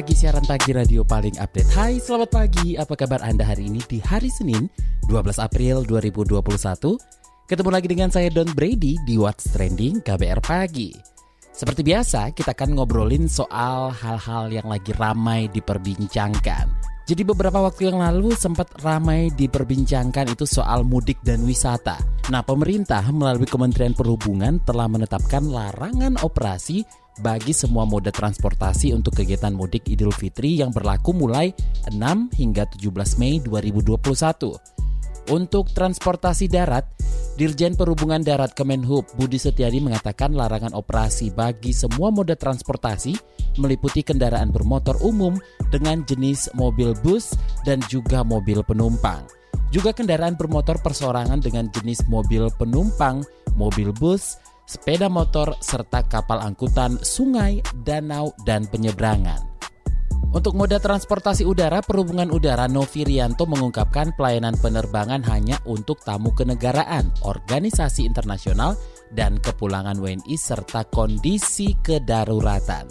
Pagi, siaran pagi radio paling update. Hai, selamat pagi. Apa kabar Anda hari ini di hari Senin, 12 April 2021? Ketemu lagi dengan saya Don Brady di What's Trending KBR Pagi. Seperti biasa, kita akan ngobrolin soal hal-hal yang lagi ramai diperbincangkan. Jadi beberapa waktu yang lalu sempat ramai diperbincangkan itu soal mudik dan wisata. Nah, pemerintah melalui Kementerian Perhubungan telah menetapkan larangan operasi bagi semua moda transportasi untuk kegiatan mudik Idul Fitri yang berlaku mulai 6 hingga 17 Mei 2021. Untuk transportasi darat, Dirjen Perhubungan Darat Kemenhub Budi Setiadi mengatakan larangan operasi bagi semua moda transportasi meliputi kendaraan bermotor umum dengan jenis mobil bus dan juga mobil penumpang. Juga kendaraan bermotor persorangan dengan jenis mobil penumpang, mobil bus, sepeda motor, serta kapal angkutan, sungai, danau, dan penyeberangan. Untuk moda transportasi udara, Perhubungan Udara Novi Rianto mengungkapkan pelayanan penerbangan hanya untuk tamu kenegaraan, organisasi internasional, dan kepulangan WNI serta kondisi kedaruratan.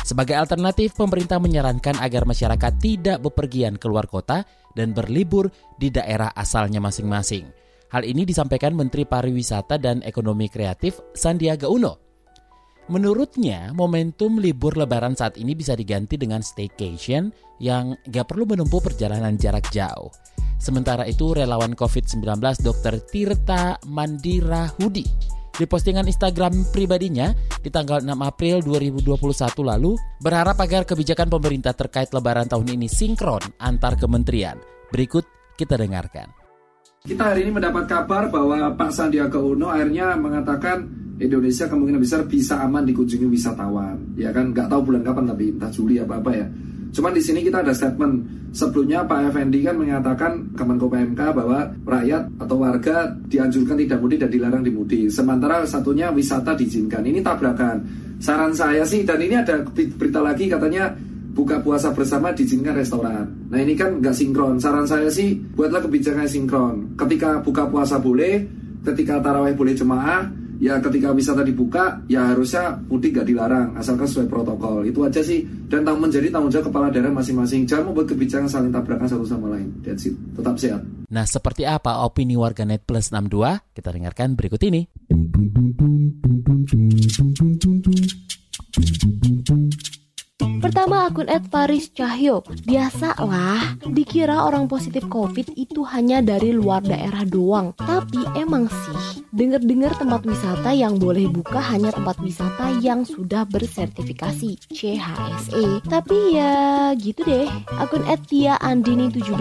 Sebagai alternatif, pemerintah menyarankan agar masyarakat tidak bepergian keluar kota dan berlibur di daerah asalnya masing-masing. Hal ini disampaikan Menteri Pariwisata dan Ekonomi Kreatif Sandiaga Uno. Menurutnya, momentum libur lebaran saat ini bisa diganti dengan staycation yang gak perlu menempuh perjalanan jarak jauh. Sementara itu, relawan COVID-19 Dr. Tirta Mandira Hudi di postingan Instagram pribadinya di tanggal 6 April 2021 lalu berharap agar kebijakan pemerintah terkait lebaran tahun ini sinkron antar kementerian. Berikut kita dengarkan. Kita hari ini mendapat kabar bahwa Pak Sandiaga Uno akhirnya mengatakan Indonesia kemungkinan besar bisa aman dikunjungi wisatawan. Ya kan, nggak tahu bulan kapan tapi entah Juli apa apa ya. Cuman di sini kita ada statement sebelumnya Pak Effendi kan menyatakan Kemenko PMK bahwa rakyat atau warga dianjurkan tidak mudik dan dilarang dimudik. Sementara satunya wisata diizinkan. Ini tabrakan. Saran saya sih dan ini ada berita lagi katanya buka puasa bersama diizinkan restoran. Nah ini kan nggak sinkron. Saran saya sih buatlah kebijakan sinkron. Ketika buka puasa boleh, ketika taraweh boleh jemaah, ya ketika wisata dibuka, ya harusnya mudik nggak dilarang, asalkan sesuai protokol. Itu aja sih. Dan tanggung menjadi tanggung jawab kepala daerah masing-masing. Jangan membuat kebijakan saling tabrakan satu sama lain. That's it. Tetap sehat. Nah, seperti apa opini warganet plus 62? Kita dengarkan berikut ini. Pertama akun Ed Faris Cahyo. Biasalah Dikira orang positif covid itu hanya dari luar daerah doang. Tapi emang sih Dengar-dengar tempat wisata yang boleh buka hanya tempat wisata yang sudah bersertifikasi CHSE Tapi ya gitu deh. Akun Ed Tia Andini 17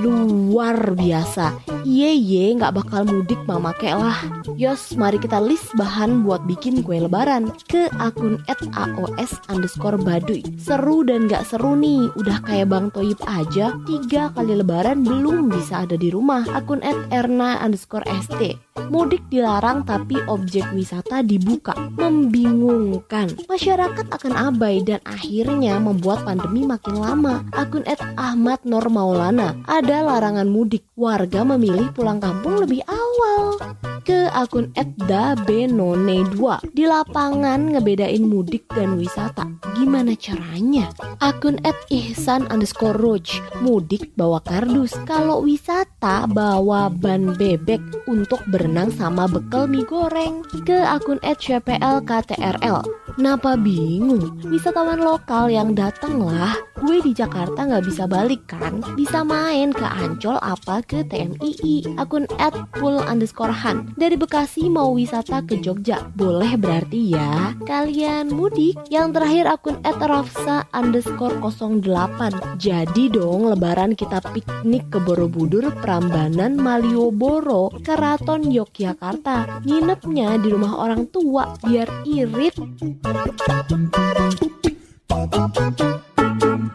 Luar biasa. Iye ye nggak bakal mudik mama kek lah. Yos mari kita list bahan buat bikin kue lebaran. Ke akun Ed AOS underscore baduy Seru dan gak seru nih, udah kayak Bang Toyib aja, tiga kali lebaran belum bisa ada di rumah. Akun at Erna underscore ST. Mudik dilarang tapi objek wisata dibuka. Membingungkan. Masyarakat akan abai dan akhirnya membuat pandemi makin lama. Akun at Ahmad Nur Maulana. Ada larangan mudik. Warga memilih pulang kampung lebih awal. Ke akun Edda Benone 2. Di lapangan ngebedain mudik dan wisata. Gimana caranya? Akun at Ihsan underscore Roj. Mudik bawa kardus. Kalau wisata bawa ban bebek untuk berenang sama bekal mie goreng. Ke akun at CPL KTRL. Kenapa bingung? Wisatawan lokal yang datang lah. Gue di Jakarta nggak bisa balik kan? Bisa main ke Ancol apa ke TMII. Akun at full underscore Han. Dari Bekasi mau wisata ke Jogja. Boleh berarti ya. Kalian mudik. Yang terakhir akun at Rafsa underscore 08. Jadi dong lebaran kita piknik ke Borobudur, Prambanan, Malioboro, Keraton Yogyakarta. Nginepnya di rumah orang tua biar irit.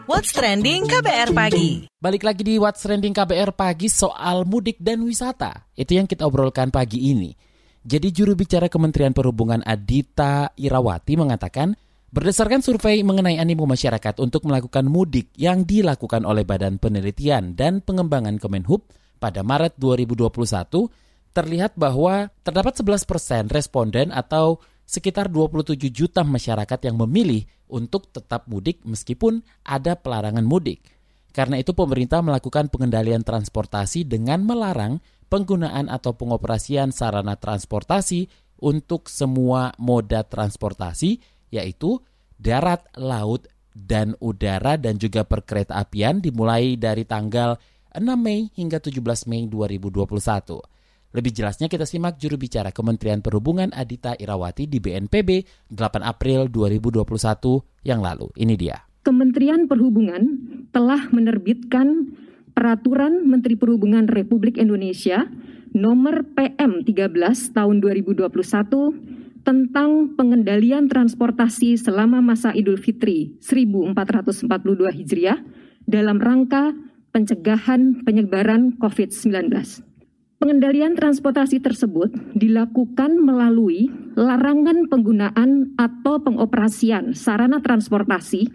What's Trending KBR Pagi. Balik lagi di What's Trending KBR Pagi soal mudik dan wisata. Itu yang kita obrolkan pagi ini. Jadi juru bicara Kementerian Perhubungan Adita Irawati mengatakan, berdasarkan survei mengenai animo masyarakat untuk melakukan mudik yang dilakukan oleh Badan Penelitian dan Pengembangan Kemenhub pada Maret 2021, terlihat bahwa terdapat 11 persen responden atau sekitar 27 juta masyarakat yang memilih untuk tetap mudik meskipun ada pelarangan mudik. Karena itu pemerintah melakukan pengendalian transportasi dengan melarang penggunaan atau pengoperasian sarana transportasi untuk semua moda transportasi yaitu darat, laut, dan udara dan juga perkereta apian dimulai dari tanggal 6 Mei hingga 17 Mei 2021. Lebih jelasnya kita simak juru bicara Kementerian Perhubungan Adita Irawati di BNPB 8 April 2021 yang lalu. Ini dia. Kementerian Perhubungan telah menerbitkan Peraturan Menteri Perhubungan Republik Indonesia nomor PM 13 tahun 2021 tentang pengendalian transportasi selama masa Idul Fitri 1442 Hijriah dalam rangka pencegahan penyebaran COVID-19. Pengendalian transportasi tersebut dilakukan melalui larangan penggunaan atau pengoperasian sarana transportasi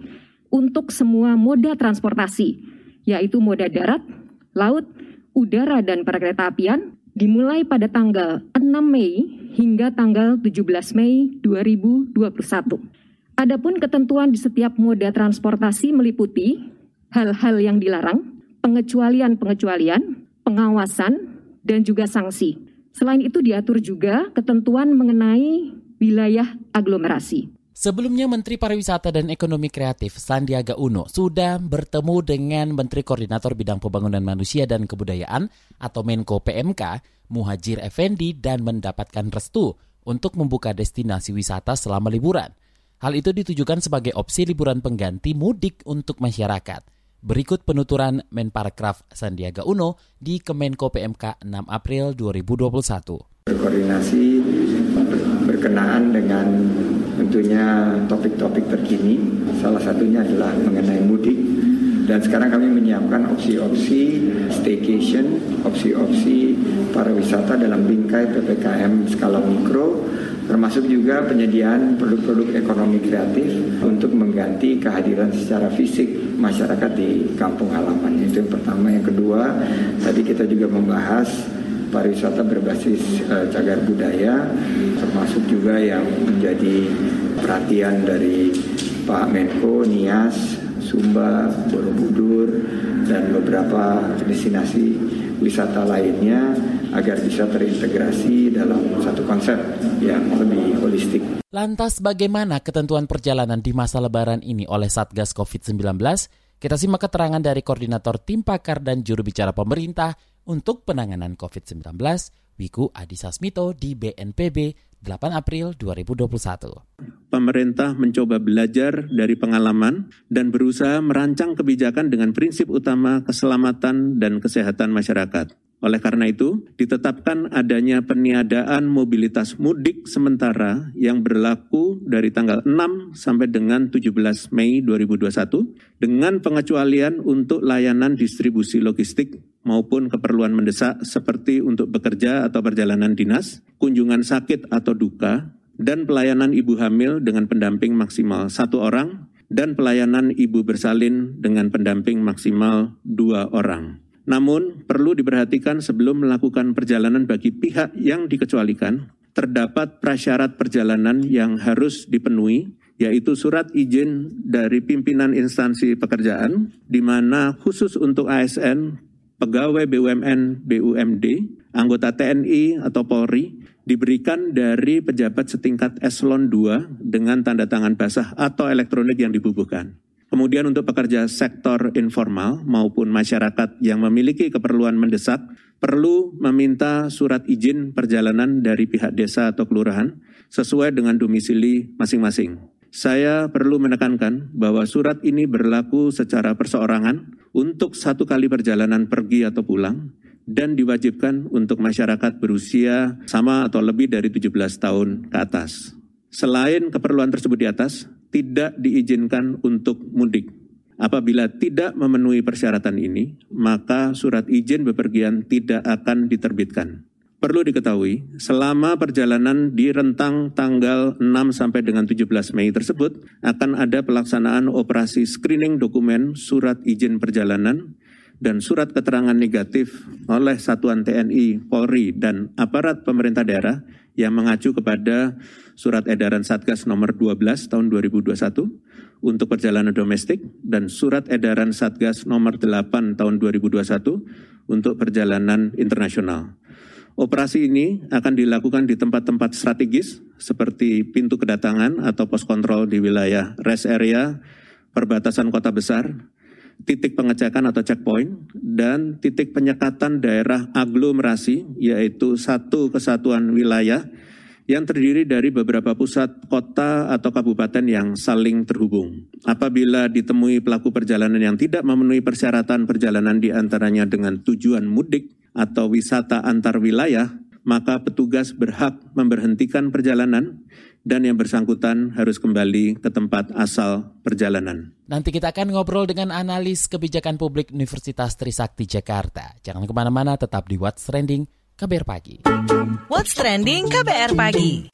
untuk semua moda transportasi, yaitu moda darat, laut, udara, dan perkereta apian, dimulai pada tanggal 6 Mei hingga tanggal 17 Mei 2021. Adapun ketentuan di setiap moda transportasi meliputi hal-hal yang dilarang, pengecualian-pengecualian, pengawasan, dan juga sanksi. Selain itu diatur juga ketentuan mengenai wilayah aglomerasi. Sebelumnya Menteri Pariwisata dan Ekonomi Kreatif Sandiaga Uno sudah bertemu dengan Menteri Koordinator Bidang Pembangunan Manusia dan Kebudayaan atau Menko PMK Muhajir Effendi dan mendapatkan restu untuk membuka destinasi wisata selama liburan. Hal itu ditujukan sebagai opsi liburan pengganti mudik untuk masyarakat. Berikut penuturan Menparekraf Sandiaga Uno di Kemenko PMK 6 April 2021. Berkoordinasi berkenaan dengan tentunya topik-topik terkini. Salah satunya adalah mengenai mudik. Dan sekarang kami menyiapkan opsi-opsi staycation, opsi-opsi pariwisata dalam bingkai PPKM skala mikro termasuk juga penyediaan produk-produk ekonomi kreatif untuk mengganti kehadiran secara fisik masyarakat di kampung halaman. Itu yang pertama. Yang kedua, tadi kita juga membahas pariwisata berbasis uh, cagar budaya, termasuk juga yang menjadi perhatian dari Pak Menko, Nias, Sumba, Borobudur, dan beberapa destinasi wisata lainnya agar bisa terintegrasi dalam satu konsep yang lebih holistik. Lantas bagaimana ketentuan perjalanan di masa lebaran ini oleh Satgas COVID-19? Kita simak keterangan dari Koordinator Tim Pakar dan Juru Bicara Pemerintah untuk penanganan COVID-19, Wiku Adhisa Smito di BNPB 8 April 2021. Pemerintah mencoba belajar dari pengalaman dan berusaha merancang kebijakan dengan prinsip utama keselamatan dan kesehatan masyarakat. Oleh karena itu, ditetapkan adanya peniadaan mobilitas mudik sementara yang berlaku dari tanggal 6 sampai dengan 17 Mei 2021 dengan pengecualian untuk layanan distribusi logistik maupun keperluan mendesak seperti untuk bekerja atau perjalanan dinas, kunjungan sakit atau duka, dan pelayanan ibu hamil dengan pendamping maksimal satu orang, dan pelayanan ibu bersalin dengan pendamping maksimal dua orang. Namun, perlu diperhatikan sebelum melakukan perjalanan bagi pihak yang dikecualikan, terdapat prasyarat perjalanan yang harus dipenuhi, yaitu surat izin dari pimpinan instansi pekerjaan, di mana khusus untuk ASN, pegawai BUMN, BUMD, anggota TNI atau Polri, diberikan dari pejabat setingkat eselon 2 dengan tanda tangan basah atau elektronik yang dibubuhkan. Kemudian untuk pekerja sektor informal maupun masyarakat yang memiliki keperluan mendesak perlu meminta surat izin perjalanan dari pihak desa atau kelurahan sesuai dengan domisili masing-masing. Saya perlu menekankan bahwa surat ini berlaku secara perseorangan untuk satu kali perjalanan pergi atau pulang dan diwajibkan untuk masyarakat berusia sama atau lebih dari 17 tahun ke atas. Selain keperluan tersebut di atas, tidak diizinkan untuk mudik. Apabila tidak memenuhi persyaratan ini, maka surat izin bepergian tidak akan diterbitkan. Perlu diketahui, selama perjalanan di rentang tanggal 6 sampai dengan 17 Mei tersebut akan ada pelaksanaan operasi screening dokumen surat izin perjalanan dan surat keterangan negatif oleh Satuan TNI, Polri, dan aparat pemerintah daerah yang mengacu kepada surat edaran Satgas nomor 12 tahun 2021 untuk perjalanan domestik dan surat edaran Satgas nomor 8 tahun 2021 untuk perjalanan internasional. Operasi ini akan dilakukan di tempat-tempat strategis seperti pintu kedatangan atau pos kontrol di wilayah rest area, perbatasan kota besar, titik pengecekan atau checkpoint, dan titik penyekatan daerah aglomerasi, yaitu satu kesatuan wilayah yang terdiri dari beberapa pusat kota atau kabupaten yang saling terhubung. Apabila ditemui pelaku perjalanan yang tidak memenuhi persyaratan perjalanan di antaranya dengan tujuan mudik, atau wisata antar wilayah, maka petugas berhak memberhentikan perjalanan dan yang bersangkutan harus kembali ke tempat asal perjalanan. Nanti kita akan ngobrol dengan analis kebijakan publik Universitas Trisakti Jakarta. Jangan ke mana-mana, tetap di What's Trending KBR Pagi. What's Trending KBR Pagi.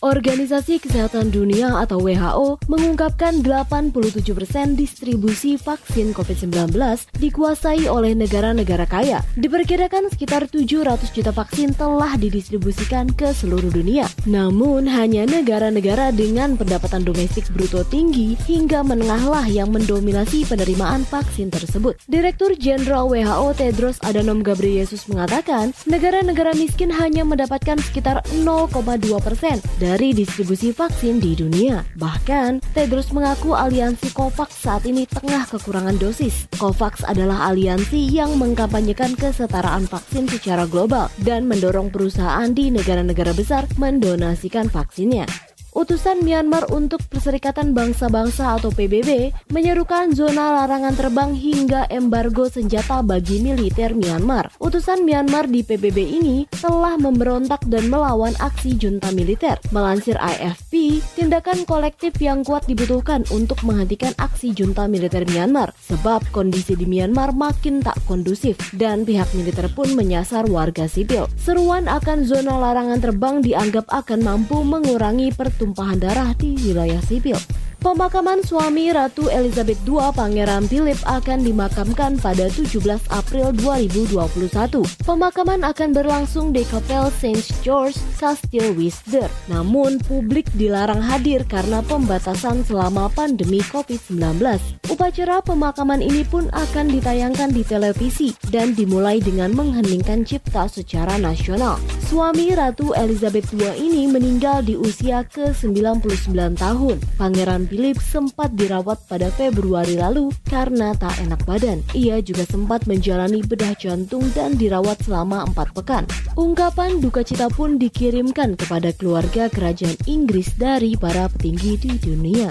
Organisasi Kesehatan Dunia atau WHO mengungkapkan 87% persen distribusi vaksin COVID-19 dikuasai oleh negara-negara kaya. Diperkirakan sekitar 700 juta vaksin telah didistribusikan ke seluruh dunia. Namun hanya negara-negara dengan pendapatan domestik bruto tinggi hingga menengahlah yang mendominasi penerimaan vaksin tersebut. Direktur Jenderal WHO Tedros Adhanom Ghebreyesus mengatakan, negara-negara miskin hanya mendapatkan sekitar 0,2 persen dari distribusi vaksin di dunia. Bahkan, Tedros mengaku aliansi COVAX saat ini tengah kekurangan dosis. COVAX adalah aliansi yang mengkampanyekan kesetaraan vaksin secara global dan mendorong perusahaan di negara-negara besar mendonasikan vaksinnya. Utusan Myanmar untuk Perserikatan Bangsa-Bangsa atau PBB menyerukan zona larangan terbang hingga embargo senjata bagi militer Myanmar. Utusan Myanmar di PBB ini telah memberontak dan melawan aksi junta militer. Melansir AFP, tindakan kolektif yang kuat dibutuhkan untuk menghentikan aksi junta militer Myanmar sebab kondisi di Myanmar makin tak kondusif dan pihak militer pun menyasar warga sipil. Seruan akan zona larangan terbang dianggap akan mampu mengurangi pertumbuhan tumpahan darah di wilayah sipil. Pemakaman suami Ratu Elizabeth II Pangeran Philip akan dimakamkan pada 17 April 2021. Pemakaman akan berlangsung di Kapel St. George Castle Windsor. Namun publik dilarang hadir karena pembatasan selama pandemi COVID-19. Upacara pemakaman ini pun akan ditayangkan di televisi dan dimulai dengan mengheningkan cipta secara nasional. Suami Ratu Elizabeth II ini meninggal di usia ke-99 tahun. Pangeran Philip sempat dirawat pada Februari lalu karena tak enak badan. Ia juga sempat menjalani bedah jantung dan dirawat selama empat pekan. Ungkapan duka cita pun dikirimkan kepada keluarga kerajaan Inggris dari para petinggi di dunia.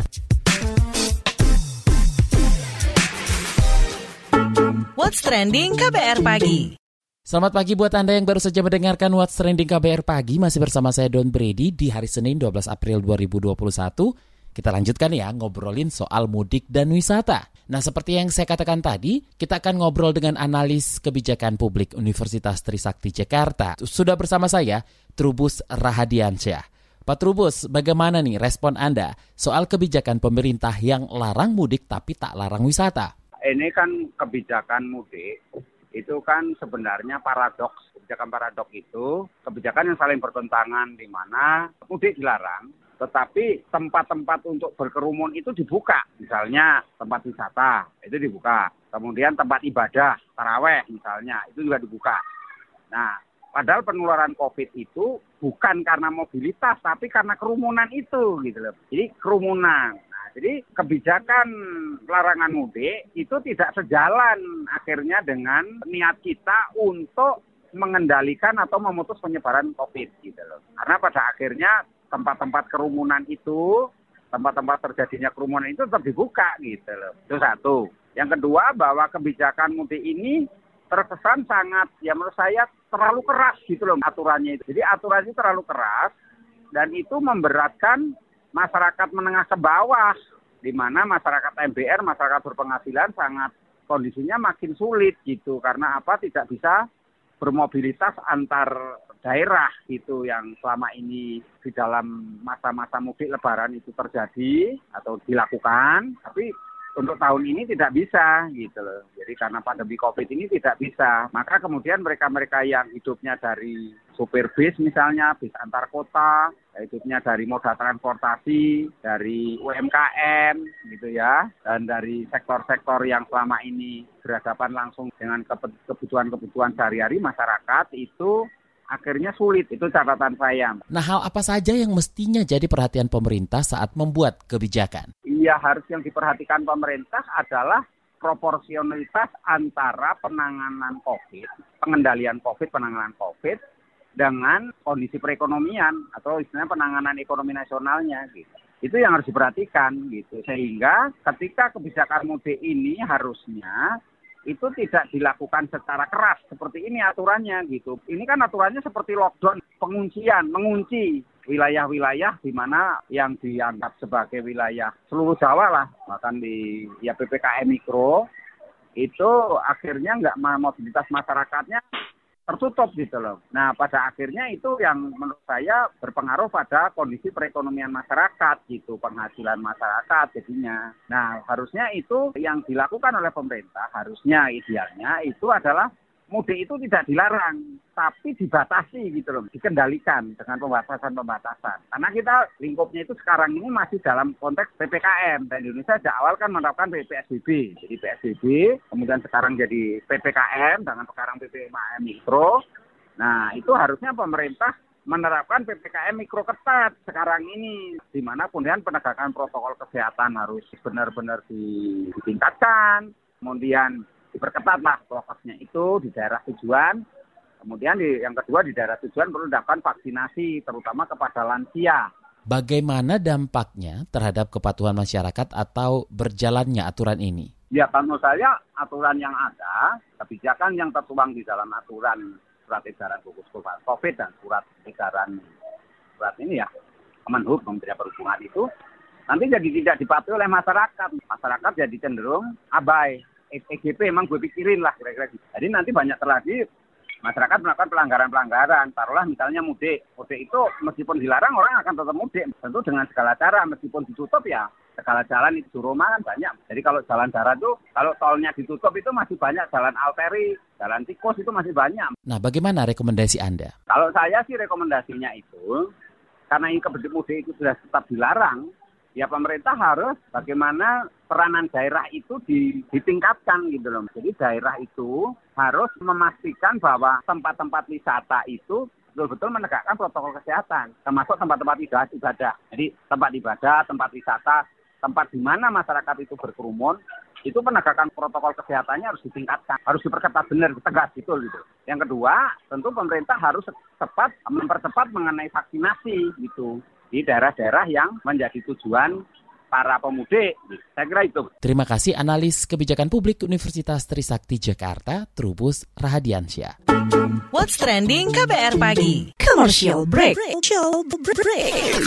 What's Trending KBR Pagi. Selamat pagi buat Anda yang baru saja mendengarkan What's Trending KBR Pagi. Masih bersama saya Don Brady di hari Senin 12 April 2021. Kita lanjutkan ya ngobrolin soal mudik dan wisata. Nah seperti yang saya katakan tadi, kita akan ngobrol dengan analis kebijakan publik Universitas Trisakti Jakarta. Sudah bersama saya, Trubus Rahadiansyah. Pak Trubus, bagaimana nih respon Anda soal kebijakan pemerintah yang larang mudik tapi tak larang wisata? Ini kan kebijakan mudik, itu kan sebenarnya paradoks. Kebijakan paradoks itu kebijakan yang saling bertentangan di mana mudik dilarang, tetapi tempat-tempat untuk berkerumun itu dibuka. Misalnya tempat wisata, itu dibuka. Kemudian tempat ibadah, taraweh misalnya, itu juga dibuka. Nah, padahal penularan COVID itu bukan karena mobilitas, tapi karena kerumunan itu gitu loh. Jadi kerumunan. Nah, jadi kebijakan larangan mudik itu tidak sejalan akhirnya dengan niat kita untuk mengendalikan atau memutus penyebaran COVID gitu loh. Karena pada akhirnya tempat-tempat kerumunan itu, tempat-tempat terjadinya kerumunan itu tetap dibuka gitu loh. Itu satu. Yang kedua bahwa kebijakan mudik ini terkesan sangat ya menurut saya terlalu keras gitu loh aturannya itu. Jadi aturannya terlalu keras dan itu memberatkan masyarakat menengah ke bawah, di mana masyarakat MBR, masyarakat berpenghasilan sangat kondisinya makin sulit gitu karena apa tidak bisa bermobilitas antar daerah gitu yang selama ini di dalam masa-masa mudik lebaran itu terjadi atau dilakukan. Tapi untuk tahun ini tidak bisa gitu loh. Jadi karena pandemi Covid ini tidak bisa. Maka kemudian mereka-mereka yang hidupnya dari supir bis misalnya, bis antar kota, hidupnya dari moda transportasi, dari UMKM gitu ya, dan dari sektor-sektor yang selama ini berhadapan langsung dengan kebutuhan-kebutuhan sehari-hari masyarakat itu akhirnya sulit. Itu catatan saya. Nah, hal apa saja yang mestinya jadi perhatian pemerintah saat membuat kebijakan? Iya, harus yang diperhatikan pemerintah adalah proporsionalitas antara penanganan COVID, pengendalian COVID, penanganan COVID, dengan kondisi perekonomian atau istilahnya penanganan ekonomi nasionalnya gitu. Itu yang harus diperhatikan gitu. Sehingga ketika kebijakan mudik ini harusnya itu tidak dilakukan secara keras seperti ini aturannya gitu. Ini kan aturannya seperti lockdown, penguncian, mengunci wilayah-wilayah di mana yang dianggap sebagai wilayah seluruh Jawa lah, bahkan di ya PPKM mikro itu akhirnya nggak mobilitas masyarakatnya tertutup gitu loh. Nah pada akhirnya itu yang menurut saya berpengaruh pada kondisi perekonomian masyarakat gitu, penghasilan masyarakat jadinya. Nah harusnya itu yang dilakukan oleh pemerintah, harusnya idealnya itu adalah mudik itu tidak dilarang, tapi dibatasi gitu loh, dikendalikan dengan pembatasan-pembatasan. Karena kita lingkupnya itu sekarang ini masih dalam konteks PPKM. Dan Indonesia sejak awal kan menerapkan PSBB. Jadi PSBB, kemudian sekarang jadi PPKM, dengan sekarang PPKM Mikro. Nah, itu harusnya pemerintah menerapkan PPKM mikro ketat sekarang ini di mana kemudian penegakan protokol kesehatan harus benar-benar ditingkatkan kemudian diperketatlah prokesnya itu di daerah tujuan. Kemudian di, yang kedua di daerah tujuan perlu dilakukan vaksinasi terutama kepada lansia. Bagaimana dampaknya terhadap kepatuhan masyarakat atau berjalannya aturan ini? Ya, menurut saya aturan yang ada, kebijakan yang tertuang di dalam aturan surat edaran gugus COVID dan surat edaran surat ini ya, Kemenhub Kementerian Perhubungan itu nanti jadi tidak dipatuhi oleh masyarakat. Masyarakat jadi cenderung abai EGP emang gue pikirin lah kira-kira gitu. Jadi nanti banyak terjadi masyarakat melakukan pelanggaran-pelanggaran. Taruhlah misalnya mudik. Mudik itu meskipun dilarang orang akan tetap mudik. Tentu dengan segala cara. Meskipun ditutup ya segala jalan itu Suroma kan banyak. Jadi kalau jalan darat itu kalau tolnya ditutup itu masih banyak jalan alteri, jalan tikus itu masih banyak. Nah, bagaimana rekomendasi Anda? Kalau saya sih rekomendasinya itu karena ini kebetulan mudik itu sudah tetap dilarang, ya pemerintah harus bagaimana peranan daerah itu ditingkatkan gitu loh. Jadi daerah itu harus memastikan bahwa tempat-tempat wisata itu betul-betul menegakkan protokol kesehatan, termasuk tempat-tempat ibadah. Jadi tempat ibadah, tempat wisata, tempat di mana masyarakat itu berkerumun, itu penegakan protokol kesehatannya harus ditingkatkan, harus diperketat benar, tegas gitu gitu. Yang kedua, tentu pemerintah harus cepat mempercepat mengenai vaksinasi gitu di daerah-daerah yang menjadi tujuan para pemudik. Saya kira itu. Terima kasih analis kebijakan publik Universitas Trisakti Jakarta, Trubus Rahadiansyah. What's trending KBR pagi? Commercial break. Commercial break.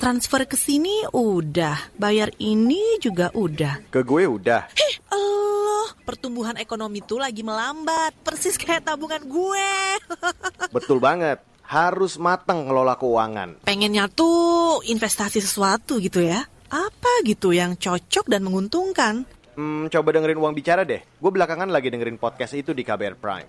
Transfer ke sini udah, bayar ini juga udah. Ke gue udah. Heh, Allah, pertumbuhan ekonomi tuh lagi melambat, persis kayak tabungan gue. Betul banget harus matang ngelola keuangan. Pengennya tuh investasi sesuatu gitu ya. Apa gitu yang cocok dan menguntungkan? Hmm, coba dengerin uang bicara deh. Gue belakangan lagi dengerin podcast itu di KBR Prime.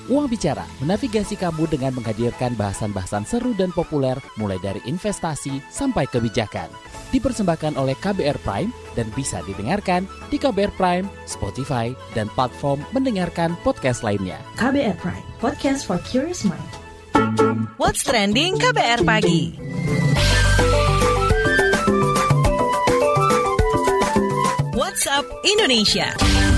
Uang Bicara menavigasi kamu dengan menghadirkan bahasan-bahasan seru dan populer mulai dari investasi sampai kebijakan dipersembahkan oleh KBR Prime dan bisa didengarkan di KBR Prime, Spotify, dan platform mendengarkan podcast lainnya. KBR Prime, podcast for curious mind. What's trending KBR pagi? WhatsApp Indonesia.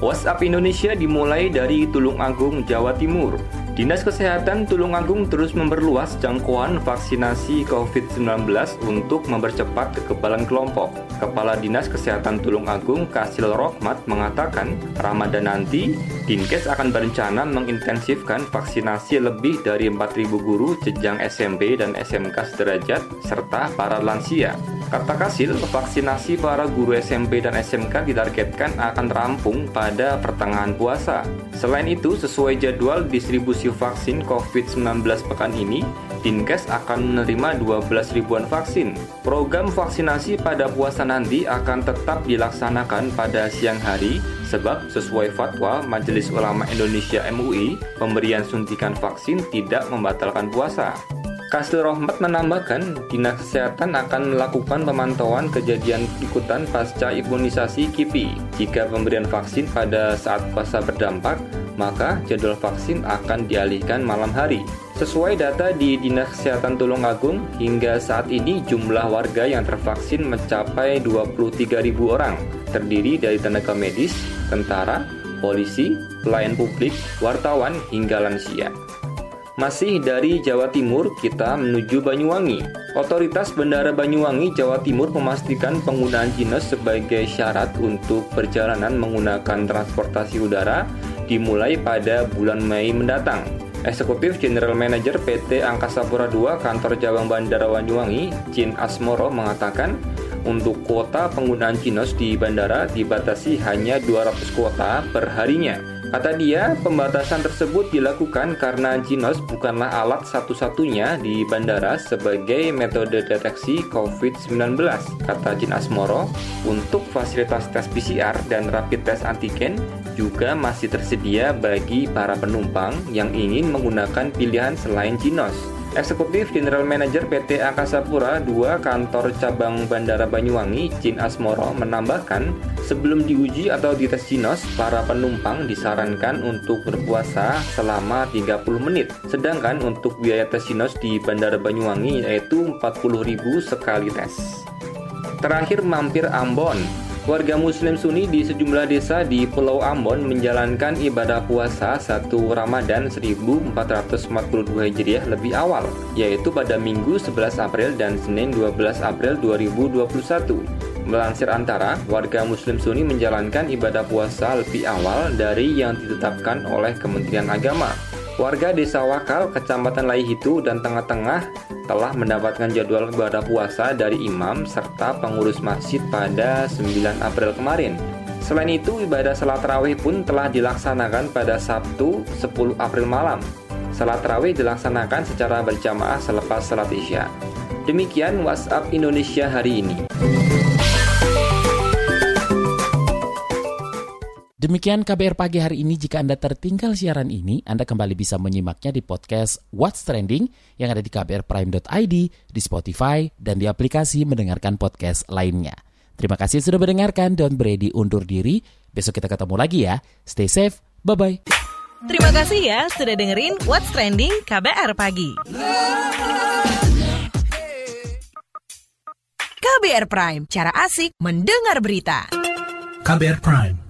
WhatsApp Indonesia dimulai dari Tulung Agung, Jawa Timur. Dinas Kesehatan Tulung Agung terus memperluas jangkauan vaksinasi COVID-19 untuk mempercepat kekebalan kelompok. Kepala Dinas Kesehatan Tulung Agung, Kasil Rohmat, mengatakan Ramadan nanti, Dinkes akan berencana mengintensifkan vaksinasi lebih dari 4.000 guru jenjang SMP dan SMK sederajat, serta para lansia. Kata Kasil, vaksinasi para guru SMP dan SMK ditargetkan akan rampung pada pertengahan puasa. Selain itu, sesuai jadwal distribusi vaksin COVID-19 pekan ini, Dinkes akan menerima 12 ribuan vaksin. Program vaksinasi pada puasa nanti akan tetap dilaksanakan pada siang hari sebab sesuai fatwa Majelis Ulama Indonesia MUI, pemberian suntikan vaksin tidak membatalkan puasa. Kastil Rohmat menambahkan, Dinas Kesehatan akan melakukan pemantauan kejadian ikutan pasca imunisasi KIPI. Jika pemberian vaksin pada saat puasa berdampak, maka jadwal vaksin akan dialihkan malam hari. Sesuai data di Dinas Kesehatan Tulungagung, hingga saat ini jumlah warga yang tervaksin mencapai 23.000 orang, terdiri dari tenaga medis, tentara, polisi, pelayan publik, wartawan, hingga lansia. Masih dari Jawa Timur, kita menuju Banyuwangi. Otoritas Bandara Banyuwangi, Jawa Timur memastikan penggunaan jinos sebagai syarat untuk perjalanan menggunakan transportasi udara dimulai pada bulan Mei mendatang. Eksekutif General Manager PT Angkasa Pura II Kantor Cabang Bandara Banyuwangi, Jin Asmoro mengatakan, untuk kuota penggunaan jinos di bandara dibatasi hanya 200 kuota per harinya. Kata dia, pembatasan tersebut dilakukan karena Jinos bukanlah alat satu-satunya di bandara sebagai metode deteksi COVID-19. Kata Jin Asmoro, untuk fasilitas tes PCR dan rapid test antigen juga masih tersedia bagi para penumpang yang ingin menggunakan pilihan selain Jinos. Eksekutif General Manager PT Angkasa Pura II Kantor Cabang Bandara Banyuwangi, Jin Asmoro, menambahkan, sebelum diuji atau dites Jinos, para penumpang disarankan untuk berpuasa selama 30 menit. Sedangkan untuk biaya tes Jinos di Bandara Banyuwangi yaitu 40.000 sekali tes. Terakhir mampir Ambon, Warga Muslim Sunni di sejumlah desa di Pulau Ambon menjalankan ibadah puasa satu Ramadan 1442 Hijriah lebih awal, yaitu pada Minggu 11 April dan Senin 12 April 2021. Melansir antara, warga Muslim Sunni menjalankan ibadah puasa lebih awal dari yang ditetapkan oleh Kementerian Agama. Warga Desa Wakal, Kecamatan Laihitu dan Tengah-Tengah telah mendapatkan jadwal ibadah puasa dari imam serta pengurus masjid pada 9 April kemarin. Selain itu, ibadah salat tarawih pun telah dilaksanakan pada Sabtu 10 April malam. Salat tarawih dilaksanakan secara berjamaah selepas salat Isya. Demikian WhatsApp Indonesia hari ini. Demikian KBR pagi hari ini. Jika Anda tertinggal siaran ini, Anda kembali bisa menyimaknya di podcast What's Trending yang ada di kbrprime.id, di Spotify, dan di aplikasi mendengarkan podcast lainnya. Terima kasih sudah mendengarkan. Don Brady undur diri. Besok kita ketemu lagi ya. Stay safe. Bye-bye. Terima kasih ya sudah dengerin What's Trending KBR Pagi. KBR Prime, cara asik mendengar berita. KBR Prime,